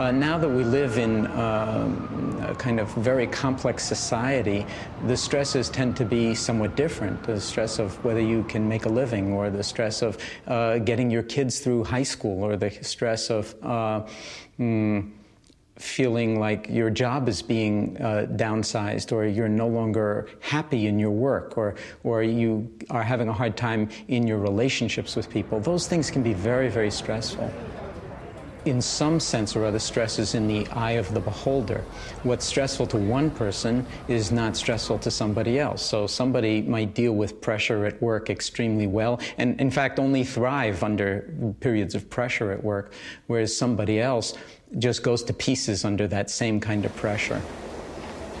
Uh, now that we live in um, a kind of very complex society, the stresses tend to be somewhat different. The stress of whether you can make a living, or the stress of uh, getting your kids through high school, or the stress of uh, mm, feeling like your job is being uh, downsized or you're no longer happy in your work or, or you are having a hard time in your relationships with people, those things can be very, very stressful. In some sense or other, stress is in the eye of the beholder. What's stressful to one person is not stressful to somebody else. So somebody might deal with pressure at work extremely well, and in fact only thrive under periods of pressure at work, whereas somebody else just goes to pieces under that same kind of pressure.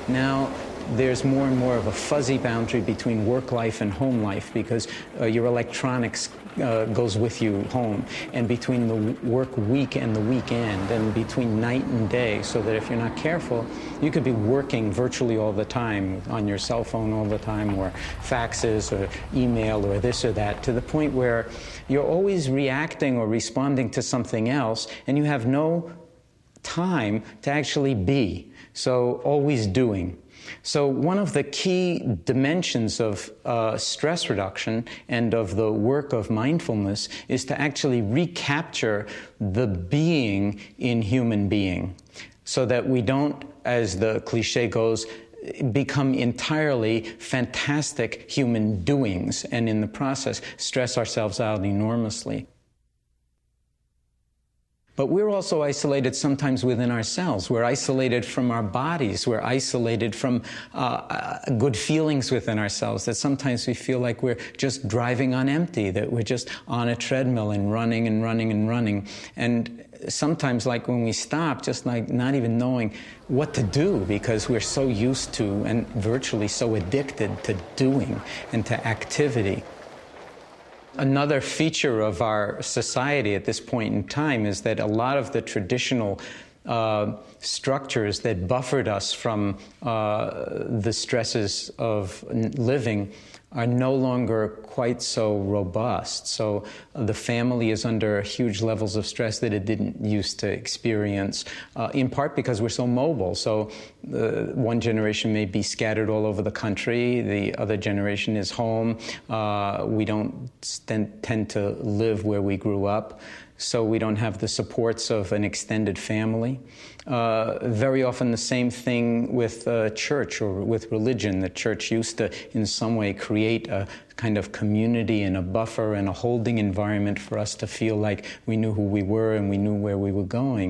Now, there's more and more of a fuzzy boundary between work life and home life because uh, your electronics uh, goes with you home, and between the work week and the weekend, and between night and day, so that if you're not careful, you could be working virtually all the time on your cell phone all the time, or faxes, or email, or this or that, to the point where you're always reacting or responding to something else, and you have no time to actually be. So, always doing. So, one of the key dimensions of uh, stress reduction and of the work of mindfulness is to actually recapture the being in human being so that we don't, as the cliche goes, become entirely fantastic human doings and in the process stress ourselves out enormously. But we're also isolated sometimes within ourselves. We're isolated from our bodies. We're isolated from uh, uh, good feelings within ourselves. That sometimes we feel like we're just driving on empty, that we're just on a treadmill and running and running and running. And sometimes, like when we stop, just like not even knowing what to do because we're so used to and virtually so addicted to doing and to activity. Another feature of our society at this point in time is that a lot of the traditional uh, structures that buffered us from uh, the stresses of living are no longer quite so robust. So the family is under huge levels of stress that it didn't used to experience, uh, in part because we're so mobile. So uh, one generation may be scattered all over the country, the other generation is home. Uh, we don't tend to live where we grew up so we don't have the supports of an extended family. Uh, very often, the same thing with uh, church or with religion. The church used to, in some way, create a kind of community and a buffer and a holding environment for us to feel like we knew who we were and we knew where we were going.